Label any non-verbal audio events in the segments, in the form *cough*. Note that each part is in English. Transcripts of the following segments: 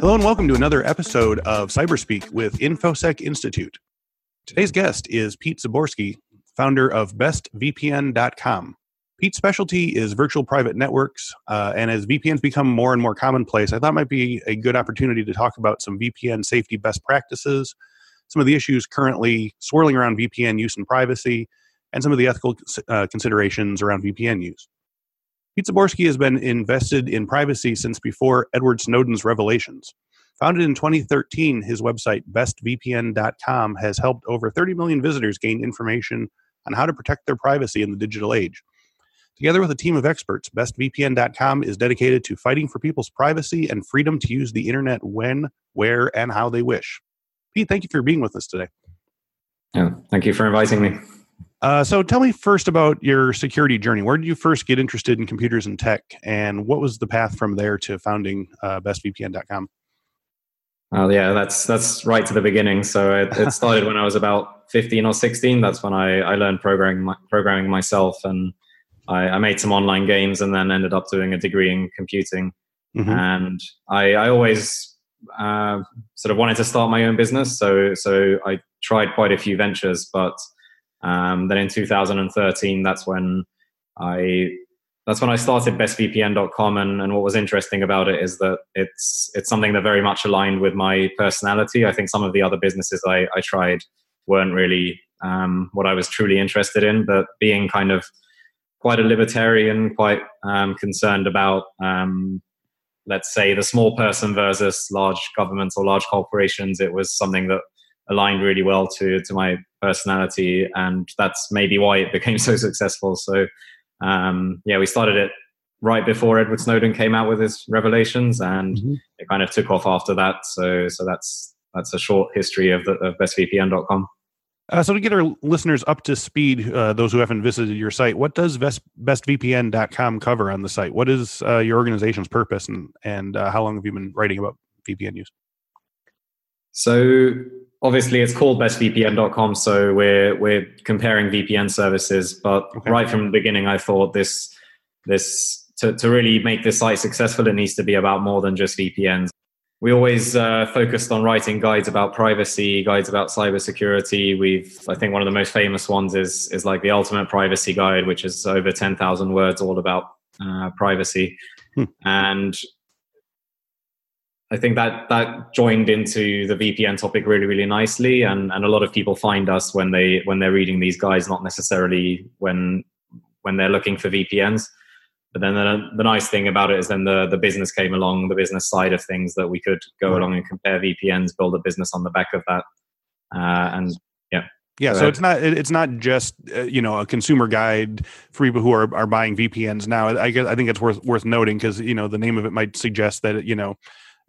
Hello and welcome to another episode of Cyberspeak with InfoSec Institute. Today's guest is Pete Zaborszky, founder of BestVPN.com. Pete's specialty is virtual private networks, uh, and as VPNs become more and more commonplace, I thought might be a good opportunity to talk about some VPN safety best practices, some of the issues currently swirling around VPN use and privacy, and some of the ethical uh, considerations around VPN use. Pete Zaborszky has been invested in privacy since before Edward Snowden's revelations. Founded in 2013, his website, bestvpn.com, has helped over 30 million visitors gain information on how to protect their privacy in the digital age. Together with a team of experts, bestvpn.com is dedicated to fighting for people's privacy and freedom to use the internet when, where, and how they wish. Pete, thank you for being with us today. Yeah, thank you for inviting me. Uh, so tell me first about your security journey. Where did you first get interested in computers and tech, and what was the path from there to founding uh, BestVPN.com? Yeah, that's that's right to the beginning. So it, it started when I was about fifteen or sixteen. That's when I, I learned programming programming myself, and I, I, made some online games, and then ended up doing a degree in computing. Mm-hmm. And I, I always uh, sort of wanted to start my own business, so so I tried quite a few ventures, but um, then in 2013, that's when I that's when I started bestvpn.com and, and what was interesting about it is that it's it's something that very much aligned with my personality. I think some of the other businesses I, I tried weren't really um, what I was truly interested in, but being kind of quite a libertarian, quite um, concerned about um, let's say the small person versus large governments or large corporations, it was something that aligned really well to to my personality, and that's maybe why it *laughs* became so successful. So, um, yeah, we started it right before Edward Snowden came out with his revelations, and mm-hmm. it kind of took off after that. So, so that's that's a short history of the of bestvpn.com. Uh, so to get our listeners up to speed, uh, those who haven't visited your site, what does best, bestvpn.com cover on the site? What is uh, your organization's purpose and, and uh, how long have you been writing about VPN use? So obviously it's called bestvpn.com so we're we're comparing vpn services but okay. right from the beginning i thought this this to, to really make this site successful it needs to be about more than just vpns we always uh, focused on writing guides about privacy guides about cybersecurity we've i think one of the most famous ones is is like the ultimate privacy guide which is over 10000 words all about uh, privacy hmm. and I think that that joined into the VPN topic really, really nicely, and and a lot of people find us when they when they're reading these guides, not necessarily when when they're looking for VPNs. But then the, the nice thing about it is then the the business came along, the business side of things that we could go along and compare VPNs, build a business on the back of that, uh, and yeah. Yeah, so it's not it's not just uh, you know a consumer guide for people who are, are buying VPNs now. I guess I think it's worth worth noting because you know the name of it might suggest that you know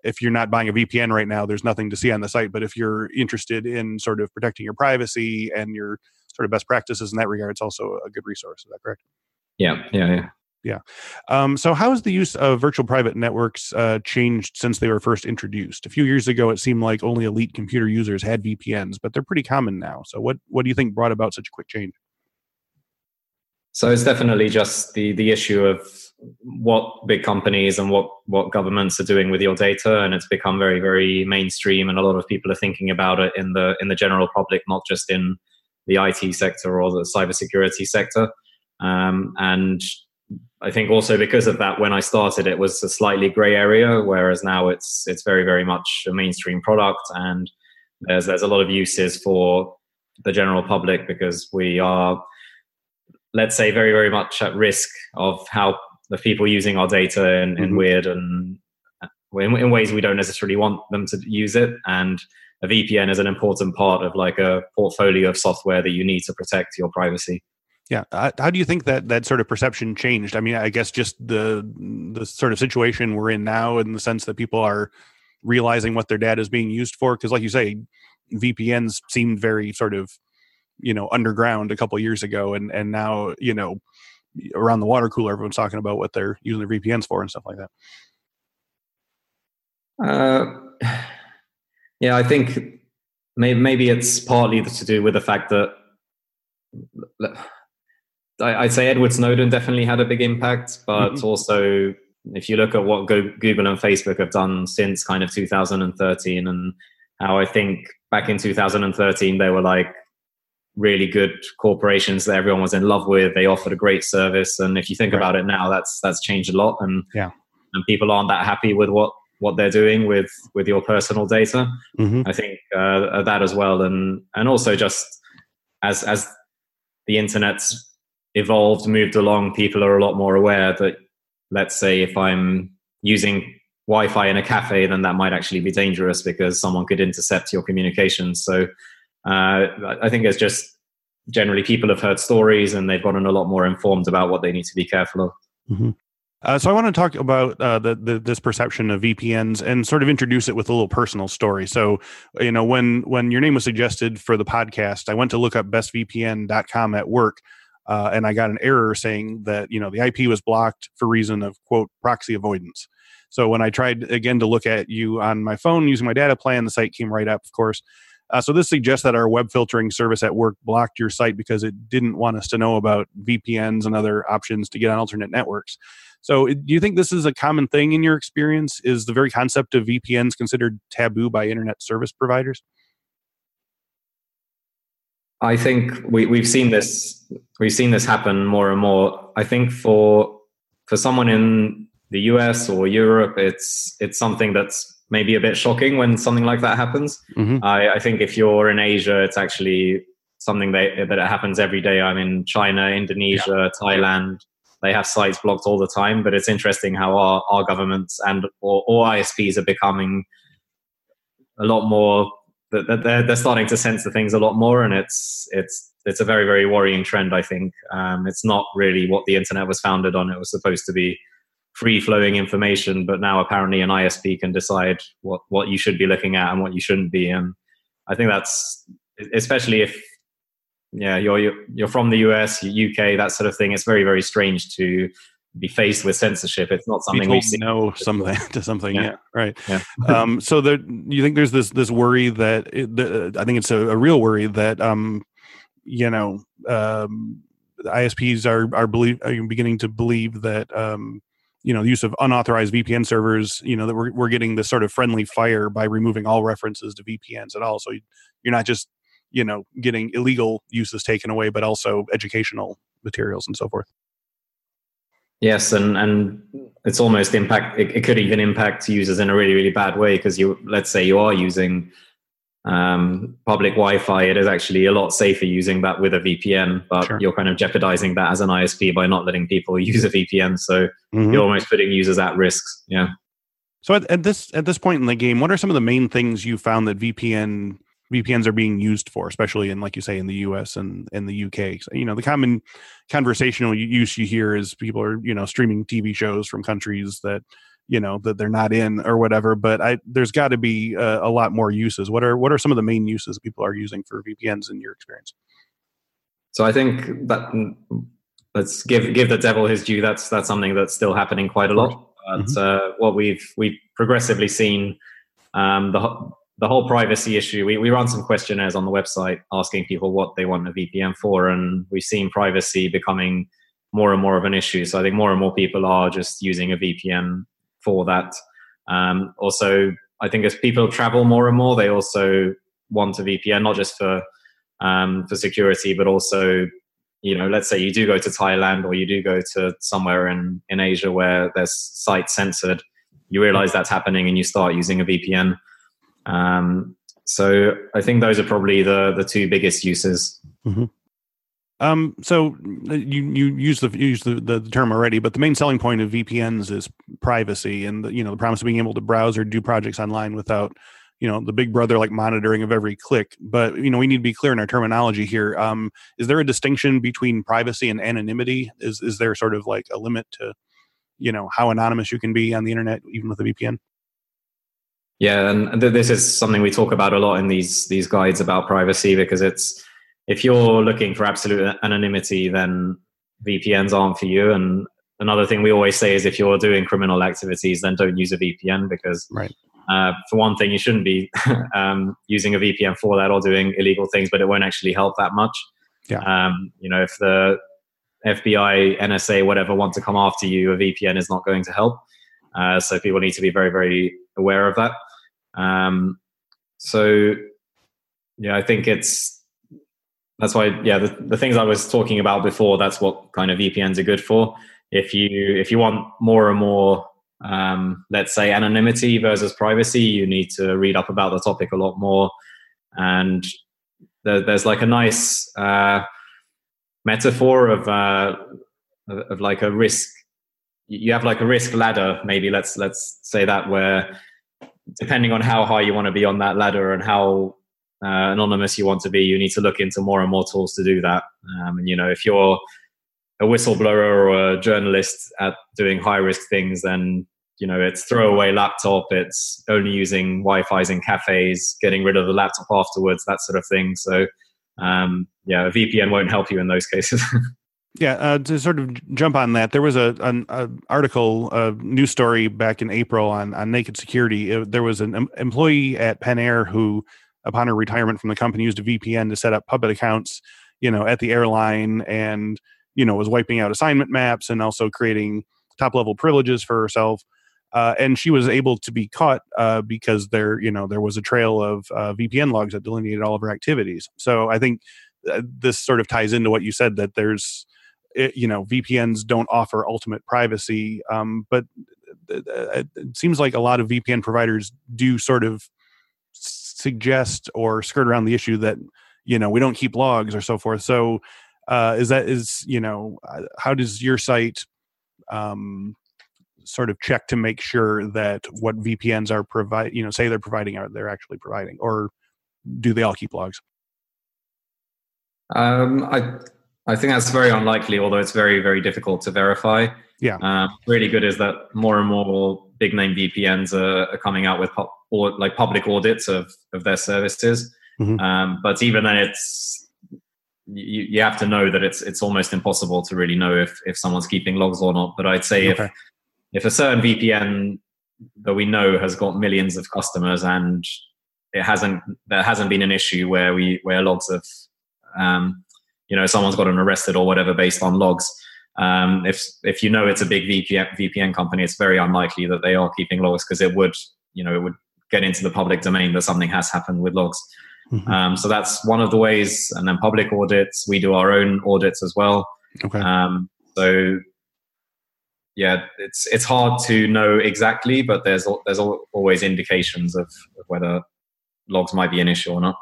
if you're not buying a VPN right now, there's nothing to see on the site. But if you're interested in sort of protecting your privacy and your sort of best practices in that regard, it's also a good resource. Is that correct? Yeah, yeah, yeah. Yeah. Um, so, how has the use of virtual private networks uh, changed since they were first introduced? A few years ago, it seemed like only elite computer users had VPNs, but they're pretty common now. So, what what do you think brought about such a quick change? So, it's definitely just the the issue of what big companies and what what governments are doing with your data and it's become very very mainstream and a lot of people are thinking about it in the in the general public not just in the IT sector or the cybersecurity sector. Um, and I think also because of that when I started it was a slightly gray area whereas now it's it's very very much a mainstream product and there's there's a lot of uses for the general public because we are let's say very very much at risk of how the people using our data in, in mm-hmm. weird and in, in, ways we don't necessarily want them to use it. And a VPN is an important part of like a portfolio of software that you need to protect your privacy. Yeah, how do you think that that sort of perception changed? I mean, I guess just the the sort of situation we're in now, in the sense that people are realizing what their data is being used for. Because, like you say, VPNs seemed very sort of you know underground a couple years ago, and and now you know around the water cooler, everyone's talking about what they're using their VPNs for and stuff like that. Uh, yeah, I think maybe, maybe it's partly to do with the fact that I'd say Edward Snowden definitely had a big impact, but mm-hmm. also if you look at what Google and Facebook have done since kind of 2013, and how I think back in 2013 they were like really good corporations that everyone was in love with. They offered a great service, and if you think right. about it now, that's that's changed a lot, and yeah, and people aren't that happy with what what they're doing with with your personal data. Mm-hmm. I think uh, that as well, and and also just as as the internet's evolved, moved along, people are a lot more aware that let's say if I'm using Wi-Fi in a cafe, then that might actually be dangerous because someone could intercept your communications. So uh, I think it's just generally people have heard stories and they've gotten a lot more informed about what they need to be careful of. Mm-hmm. Uh, so I want to talk about uh, the, the, this perception of VPNs and sort of introduce it with a little personal story. So, you know, when when your name was suggested for the podcast, I went to look up bestvpn.com at work, uh, and I got an error saying that you know the IP was blocked for reason of quote proxy avoidance. So when I tried again to look at you on my phone using my data plan, the site came right up, of course. Uh, so this suggests that our web filtering service at work blocked your site because it didn't want us to know about VPNs and other options to get on alternate networks. So do you think this is a common thing in your experience? Is the very concept of VPNs considered taboo by internet service providers? I think we, we've seen this we've seen this happen more and more. I think for for someone in the US or Europe, it's it's something that's maybe a bit shocking when something like that happens. Mm-hmm. I, I, think if you're in Asia, it's actually something that, that it happens every day. I'm in China, Indonesia, yeah. Thailand. They have sites blocked all the time, but it's interesting how our, our governments and or, or ISPs are becoming a lot more. They're, they're starting to censor things a lot more, and it's it's it's a very very worrying trend. I think um, it's not really what the internet was founded on. It was supposed to be free flowing information, but now apparently an ISP can decide what, what you should be looking at and what you shouldn't be. And I think that's especially if yeah you're you're from the US, UK, that sort of thing. It's very very strange to be faced with censorship. It's not something we know something *laughs* to something. Yeah, yeah right. Yeah. *laughs* um, so there, you think there's this this worry that it, the, I think it's a, a, real worry that um, you know um, ISPs are are believe are beginning to believe that um, you know the use of unauthorized VPN servers. You know that we're we're getting this sort of friendly fire by removing all references to VPNs at all. So you're not just you know getting illegal uses taken away, but also educational materials and so forth. Yes, and and it's almost impact. It, it could even impact users in a really really bad way because you let's say you are using um, public Wi-Fi, it is actually a lot safer using that with a VPN, but sure. you're kind of jeopardizing that as an ISP by not letting people *laughs* use a VPN. So mm-hmm. you're almost putting users at risk. Yeah. So at, at, this at this point in the game, what are some of the main things you found that VPN VPNs are being used for, especially in like you say in the US and in the UK? So, you know, the common conversational use you hear is people are you know streaming TV shows from countries that you know that they're not in or whatever but i there's got to be a, a, lot more uses. What are what are some of the main uses people are using for vpns in your experience? So i think that mm, let's give give the devil his due. That's that's something that's still happening quite a lot. But mm-hmm. uh, what we've we've progressively seen um, the the whole privacy issue we, we run some questionnaires on the website asking people what they want a vpn for and we've seen privacy becoming more and more of an issue. So i think more and more people are just using a vpn for that. Um, also, I think as people travel more and more, they also want a VPN, not just for um, for security, but also, you know, let's say you do go to Thailand or you do go to somewhere in in Asia where there's site censored, you realize that's happening and you start using a VPN. Um, so I think those are probably the the two biggest uses. Mm-hmm. Um, so uh, you you use the use the, the, term already, but the main selling point of VPNs is privacy and the, you know the promise of being able to browse or do projects online without you know the big brother like monitoring of every click. But you know we need to be clear in our terminology here. Um, is there a distinction between privacy and anonymity? Is is there sort of like a limit to you know how anonymous you can be on the internet even with a VPN? Yeah, and th- this is something we talk about a lot in these these guides about privacy because it's if you're looking for absolute anonymity, then VPNs aren't for you. And another thing we always say is if you're doing criminal activities, then don't use a VPN because, right. uh, for one thing, you shouldn't be *laughs* um, using a VPN for that or doing illegal things, but it won't actually help that much. Yeah. Um, you know, if the FBI, NSA, whatever want to come after you, a VPN is not going to help. Uh, so people need to be very, very aware of that. Um, so yeah, I think it's that's why yeah the, the things I was talking about before. That's what kind of VPNs are good for. If you if you want more and more um, let's say anonymity versus privacy, you need to read up about the topic a lot more. And there, there's like a nice uh, metaphor of, uh, of like a risk. You have like a risk ladder, maybe let's let's say that where depending on how high you want to be on that ladder and how uh, anonymous you want to be, you need to look into more and more tools to do that. Um, and you know, if you're a whistleblower or a journalist at doing high risk things, then you know it's throwaway laptop, it's only using Wi-Fi's in cafes, getting rid of the laptop afterwards, that sort of thing. So um, yeah, a VPN won't help you in those cases. *laughs* Yeah, uh, to sort of jump on that, there was a an a article, a news story back in April on on naked security. It, there was an employee at Penair who, upon her retirement from the company, used a VPN to set up puppet accounts, you know, at the airline, and you know was wiping out assignment maps and also creating top level privileges for herself. Uh, and she was able to be caught uh, because there, you know, there was a trail of uh, VPN logs that delineated all of her activities. So I think uh, this sort of ties into what you said that there's it, you know VPNs don't offer ultimate privacy, um, but it, it seems like a lot of VPN providers do sort of suggest or skirt around the issue that you know we don't keep logs or so forth. So uh, is that is you know uh, how does your site um, sort of check to make sure that what VPNs are provide you know say they're providing are they're actually providing or do they all keep logs? Um, I I think that's very unlikely, although it's very, very difficult to verify. Yeah. Um, really good is that more and more big name VPNs are, are coming out with pop, or like public audits of, of their services. Mm-hmm. Um, but even then, it's you, you have to know that it's it's almost impossible to really know if if someone's keeping logs or not. But I'd say okay. if if a certain VPN that we know has got millions of customers and it hasn't there hasn't been an issue where we where logs have um, you know someone's gotten arrested or whatever based on logs. Um, if if you know it's a big VPN, VPN company, it's very unlikely that they are keeping logs because it would you know it would get into the public domain that something has happened with logs. Mm-hmm. Um, so that's one of the ways. And then public audits, we do our own audits as well. Okay. Um, so yeah, it's it's hard to know exactly, but there's there's always indications of, of whether logs might be an issue or not.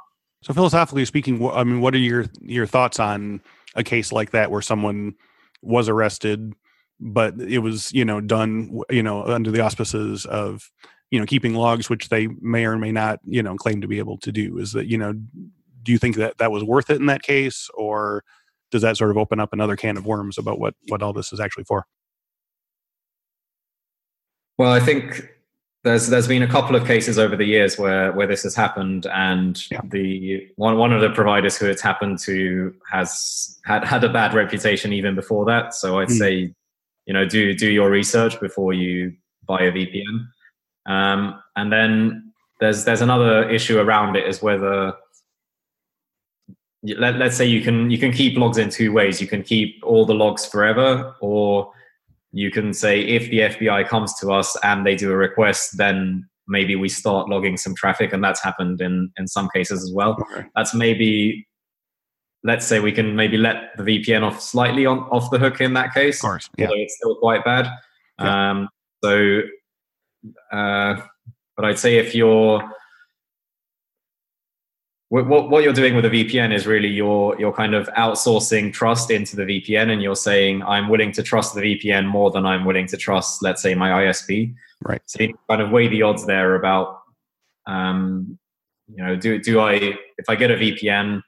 So philosophically speaking, I mean, what are your your thoughts on a case like that where someone was arrested, but it was you know done you know under the auspices of you know keeping logs, which they may or may not you know claim to be able to do? Is that you know do you think that that was worth it in that case, or does that sort of open up another can of worms about what what all this is actually for? Well, I think there's there's been a couple of cases over the years where where this has happened, and yeah. the one one of the providers who it's happened to has had had a bad reputation even before that. So I'd mm. say, you know, do do your research before you buy a VPN. Um, and then there's there's another issue around it is whether let, let's say you can you can keep logs in two ways. You can keep all the logs forever, or you can say if the FBI comes to us and they do a request, then maybe we start logging some traffic, and that's happened in in some cases as well. Okay. That's maybe let's say we can maybe let the VPN off slightly on off the hook in that case, of course, yeah. although it's still quite bad. Yeah. Um, so, uh, but I'd say if you're what, what you're doing with a VPN is really you're you're kind of outsourcing trust into the VPN, and you're saying I'm willing to trust the VPN more than I'm willing to trust, let's say, my ISP. Right. So you kind of weigh the odds there about, um, you know, do do I if I get a VPN,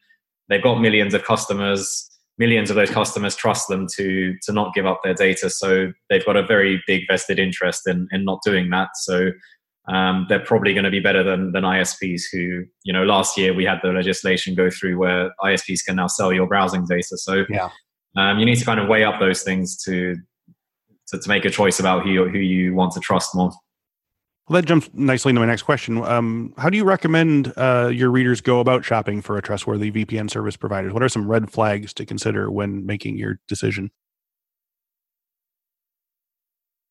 they've got millions of customers. Millions of those customers trust them to to not give up their data, so they've got a very big vested interest in in not doing that. So um, they're probably going to be better than, than ISPs who, you know, last year we had the legislation go through where ISPs can now sell your browsing data. So yeah. um, you need to kind of weigh up those things to, to, to make a choice about who, who you want to trust more. Well, that jumps nicely into my next question. Um, how do you recommend uh, your readers go about shopping for a trustworthy VPN service provider? What are some red flags to consider when making your decision?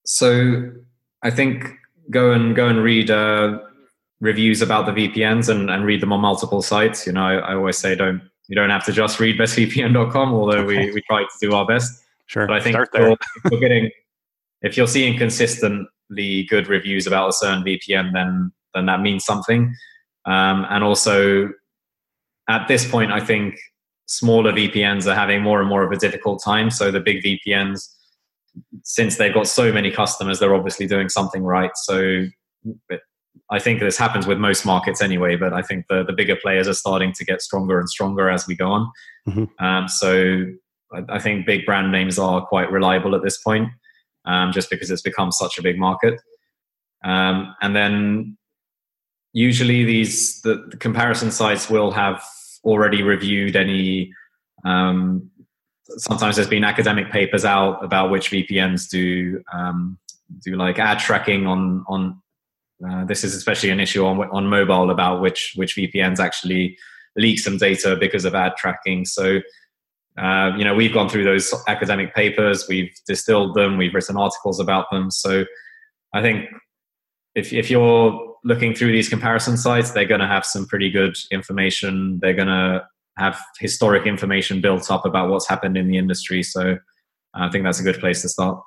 So I think go and go and read uh, reviews about the VPNs and, and read them on multiple sites. You know, I, I always say don't you don't have to just read bestvpn.com, although okay. we, we try to do our best. Sure. But I think if you're, if you're getting if you're seeing consistently good reviews about a certain VPN, then then that means something. Um, and also, at this point, I think smaller VPNs are having more and more of a difficult time. So the big VPNs, since they've got so many customers, they're obviously doing something right. So I think this happens with most markets anyway, but I think the, the bigger players are starting to get stronger and stronger as we go on. Mm-hmm. Um, so I, I, think big brand names are quite reliable at this point, um, just because it's become such a big market. Um, and then usually these the, the, comparison sites will have already reviewed any. Sometimes there's been academic papers out about which VPNs do um, do like ad tracking on on uh, this is especially an issue on on mobile about which which VPNs actually leak some data because of ad tracking. So, uh, you know, we've gone through those academic papers, we've distilled them, we've written articles about them. So, I think if if you're looking through these comparison sites, they're going to have some pretty good information. They're going to have historic information built up about what's happened in the industry. So, I think that's a good place to start.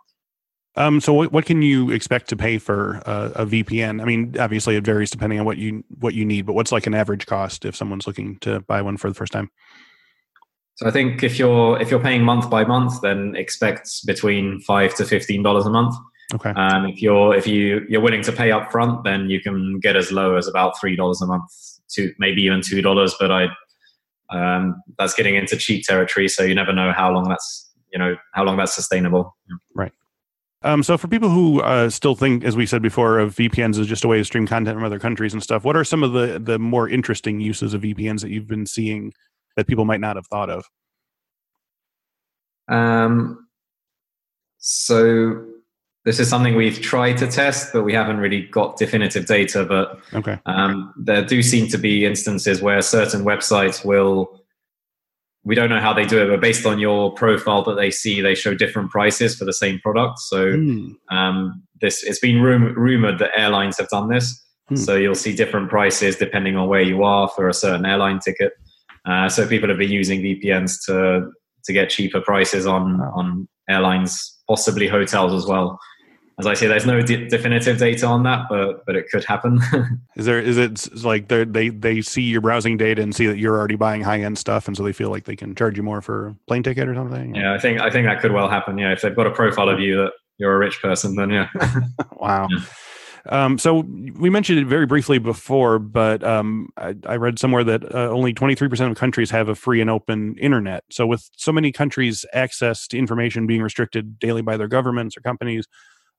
Um, so what, what can you expect to pay for uh, a VPN? I mean, obviously it varies depending on what you what you need, but what's like an average cost if someone's looking to buy one for the first time? So I think if you're if you're paying month by month, then expect between five to fifteen dollars a month. Okay. Um, if you're if you you're willing to pay up front, then you can get as low as about three dollars a month to maybe even two dollars. But I um, that's getting into cheap territory, so you never know how long that's you know how long that's sustainable. Right. Um, so for people who uh, still think, as we said before, of VPNs as just a way to stream content from other countries and stuff, what are some of the the more interesting uses of VPNs that you've been seeing that people might not have thought of? Um, so this is something we've tried to test, but we haven't really got definitive data. But okay. um, there do seem to be instances where certain websites will we don't know how they do it, but based on your profile that they see, they show different prices for the same product. So mm. um, this it's been rum- rumored that airlines have done this. Mm. So you'll see different prices depending on where you are for a certain airline ticket. Uh, so people have been using VPNs to to get cheaper prices on on airlines, possibly hotels as well as I say, there's no de- definitive data on that, but but it could happen. *laughs* is there? Is it like they they they see your browsing data and see that you're already buying high end stuff, and so they feel like they can charge you more for a plane ticket or something? Yeah, I think I think that could well happen. Yeah, if they've got a profile of you that you're a rich person, then yeah. *laughs* *laughs* wow. Yeah. Um, so we mentioned it very briefly before, but um, I, I, read somewhere that uh, only 23% of countries have a free and open internet. So with so many countries' access to information being restricted daily by their governments or companies,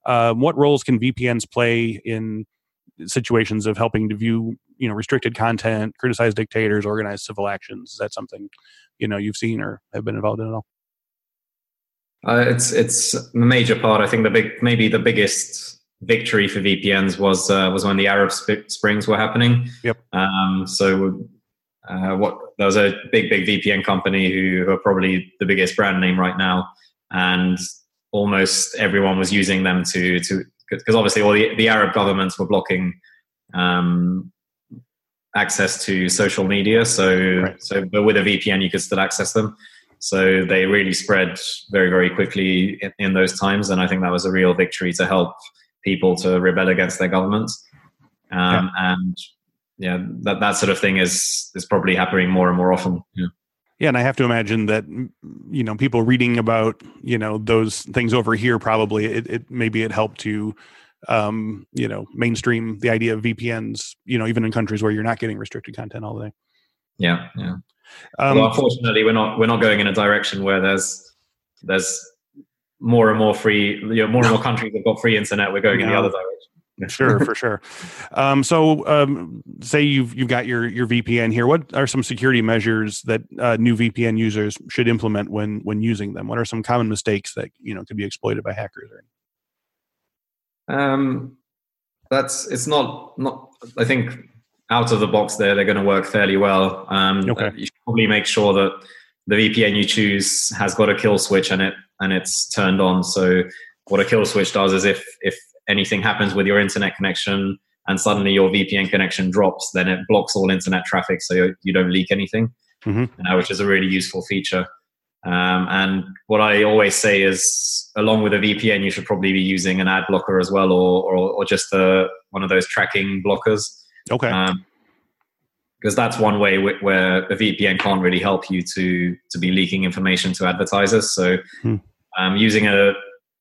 um, what roles can VPNs play in situations of helping to view, you know, restricted content, criticize dictators, organize civil actions? Is that something you know you've seen or have been involved in at all? Uh, it's it's a major part. I think the big maybe the biggest victory for VPNs was uh, was when the Arab sp- Springs were happening. Yep. Um, so uh, what there was a big big VPN company who, who are probably the biggest brand name right now, and almost everyone was using them to to because obviously all the, the Arab governments were blocking um, access to social media. So right. so but with a VPN you could still access them. So they really spread very very quickly in, in those times, and I think that was a real victory to help people to rebel against their governments. Um, yeah. And yeah, that that sort of thing is is probably happening more and more often. Yeah. Yeah, and I have to imagine that you know people reading about you know those things over here probably it, it maybe it helped to um, you know mainstream the idea of VPNs you know even in countries where you're not getting restricted content all the day. Yeah, yeah. Um, well, unfortunately, we're not we're not going in a direction where there's there's more and more free you know more and more countries have got free internet. We're going no. in the other direction sure, for sure. Um, so, um, say you've you've got your your VPN here. What are some security measures that uh, new VPN users should implement when when using them? What are some common mistakes that you know could be exploited by hackers? Um, that's it's not not. I think out of the box, there they're going to work fairly well. Um, okay. You should probably make sure that the VPN you choose has got a kill switch and it and it's turned on. So what a kill switch does is if if anything happens with your internet connection and suddenly your VPN connection drops, then it blocks all internet traffic so you, you don't leak anything, mm-hmm. uh, which is a really useful feature. Um, and what I always say is, along with a VPN, you should probably be using an ad blocker as well, or or, or just a, one of those tracking blockers. Okay. Um, because that's one way where a VPN can't really help you to to be leaking information to advertisers. So, hmm. um, using a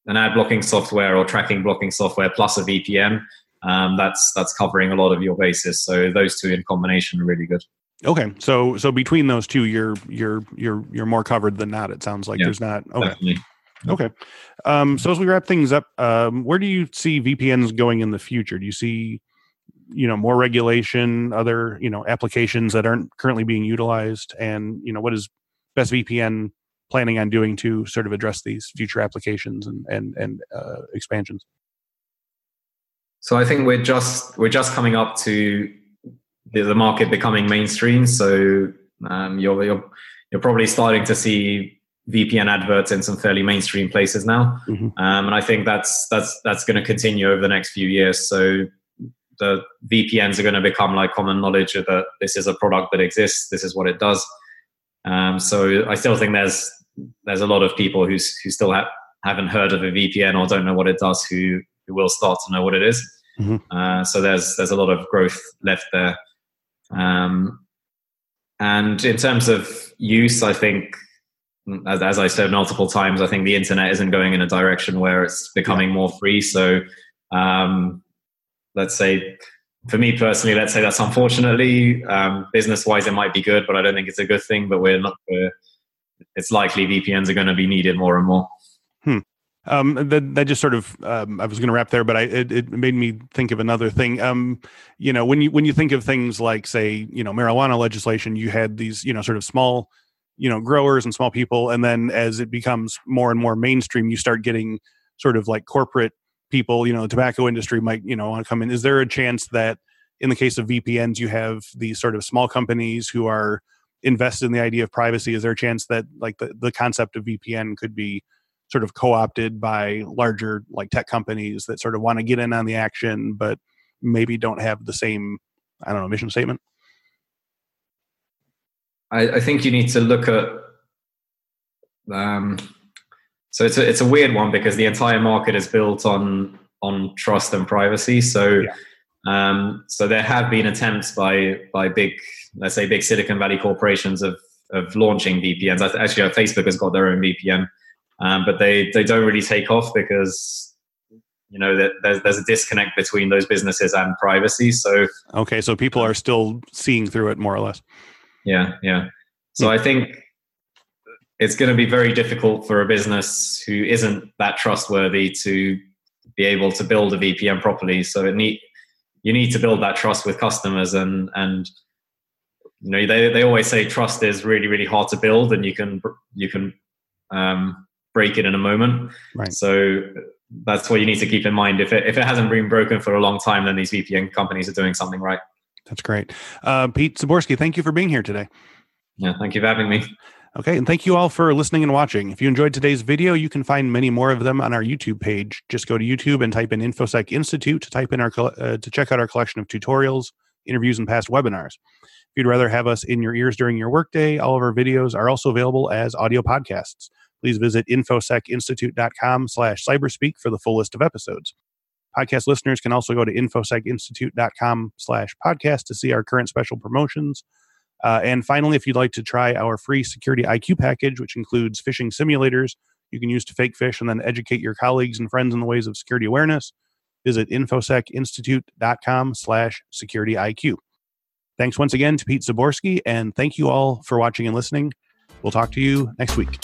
an ad blocking software or tracking blocking software plus a VPN, um, that's that's covering a lot of your bases. So those two in combination are really good. Okay, so so between those two, you're you're you're you're more covered than not. It sounds like yeah, there's not. Okay. Definitely. Okay. Um, so as we wrap things up, um, where do you see VPNs going in the future? Do you see, you know, more regulation, other you know applications that aren't currently being utilized, and you know what is Best VPN planning on doing to sort of address these future applications and and and uh, expansions? So I think we're just we're just coming up to the, the market becoming mainstream. So um, you're, you're you're probably starting to see VPN adverts in some fairly mainstream places now, mm-hmm. um, and I think that's that's that's going to continue over the next few years. So the VPNs are going to become like common knowledge that this is a product that exists, this is what it does. Um, so I still think there's there's a lot of people who who still ha- haven't heard of a VPN or don't know what it does who who will start to know what it is. Mm-hmm. Uh, so there's there's a lot of growth left there. Um, and in terms of use, I think, as, as I said multiple times, I think the internet isn't going in a direction where it's becoming more free. So, um, let's say, for me personally, let's say that's unfortunately um, business wise, it might be good, but I don't think it's a good thing. But we're not. We're, it's likely VPNs are going to be needed more and more. Hmm. Um, that that just sort of um, I was going to wrap there, but I it, it, made me think of another thing. Um, you know, when you when you think of things like say you know marijuana legislation, you had these you know sort of small you know growers and small people, and then as it becomes more and more mainstream, you start getting sort of like corporate people. You know, the tobacco industry might you know want to come in. Is there a chance that in the case of VPNs, you have these sort of small companies who are invested in the idea of privacy? Is there a chance that like the, the concept of VPN could be sort of co-opted by larger like tech companies that sort of want to get in on the action but maybe don't have the same i don't know mission statement i, I think you need to look at um, so it's a, it's a weird one because the entire market is built on on trust and privacy so yeah. Um, so there have been attempts by by big let's say big silicon valley corporations of of launching vpns actually facebook has got their own vpn um, but they they don't really take off because you know that there's there's a disconnect between those businesses and privacy. So okay, so people are still seeing through it more or less. Yeah, yeah. So I think it's going to be very difficult for a business who isn't that trustworthy to be able to build a VPN properly. So it need you need to build that trust with customers and and you know they, they always say trust is really really hard to build and you can you can um, break it in a moment. Right. So that's what you need to keep in mind. If it, if it hasn't been broken for a long time, then these VPN companies are doing something right. That's great. Uh, Pete Zaborszky, thank you for being here today. Yeah, thank you for having me. Okay, and thank you all for listening and watching. If you enjoyed today's video, you can find many more of them on our YouTube page. Just go to YouTube and type in InfoSec Institute to type in our uh, to check out our collection of tutorials, interviews, and past webinars. If you'd rather have us in your ears during your workday, all of our videos are also available as audio podcasts please visit infosecinstitute.com slash cyberspeak for the full list of episodes. Podcast listeners can also go to infosecinstitute.com slash podcast to see our current special promotions. Uh, and finally, if you'd like to try our free security IQ package, which includes phishing simulators you can use to fake phish and then educate your colleagues and friends in the ways of security awareness, visit infosecinstitute.com slash security IQ. Thanks once again to Pete Zaborszky, and thank you all for watching and listening. We'll talk to you next week.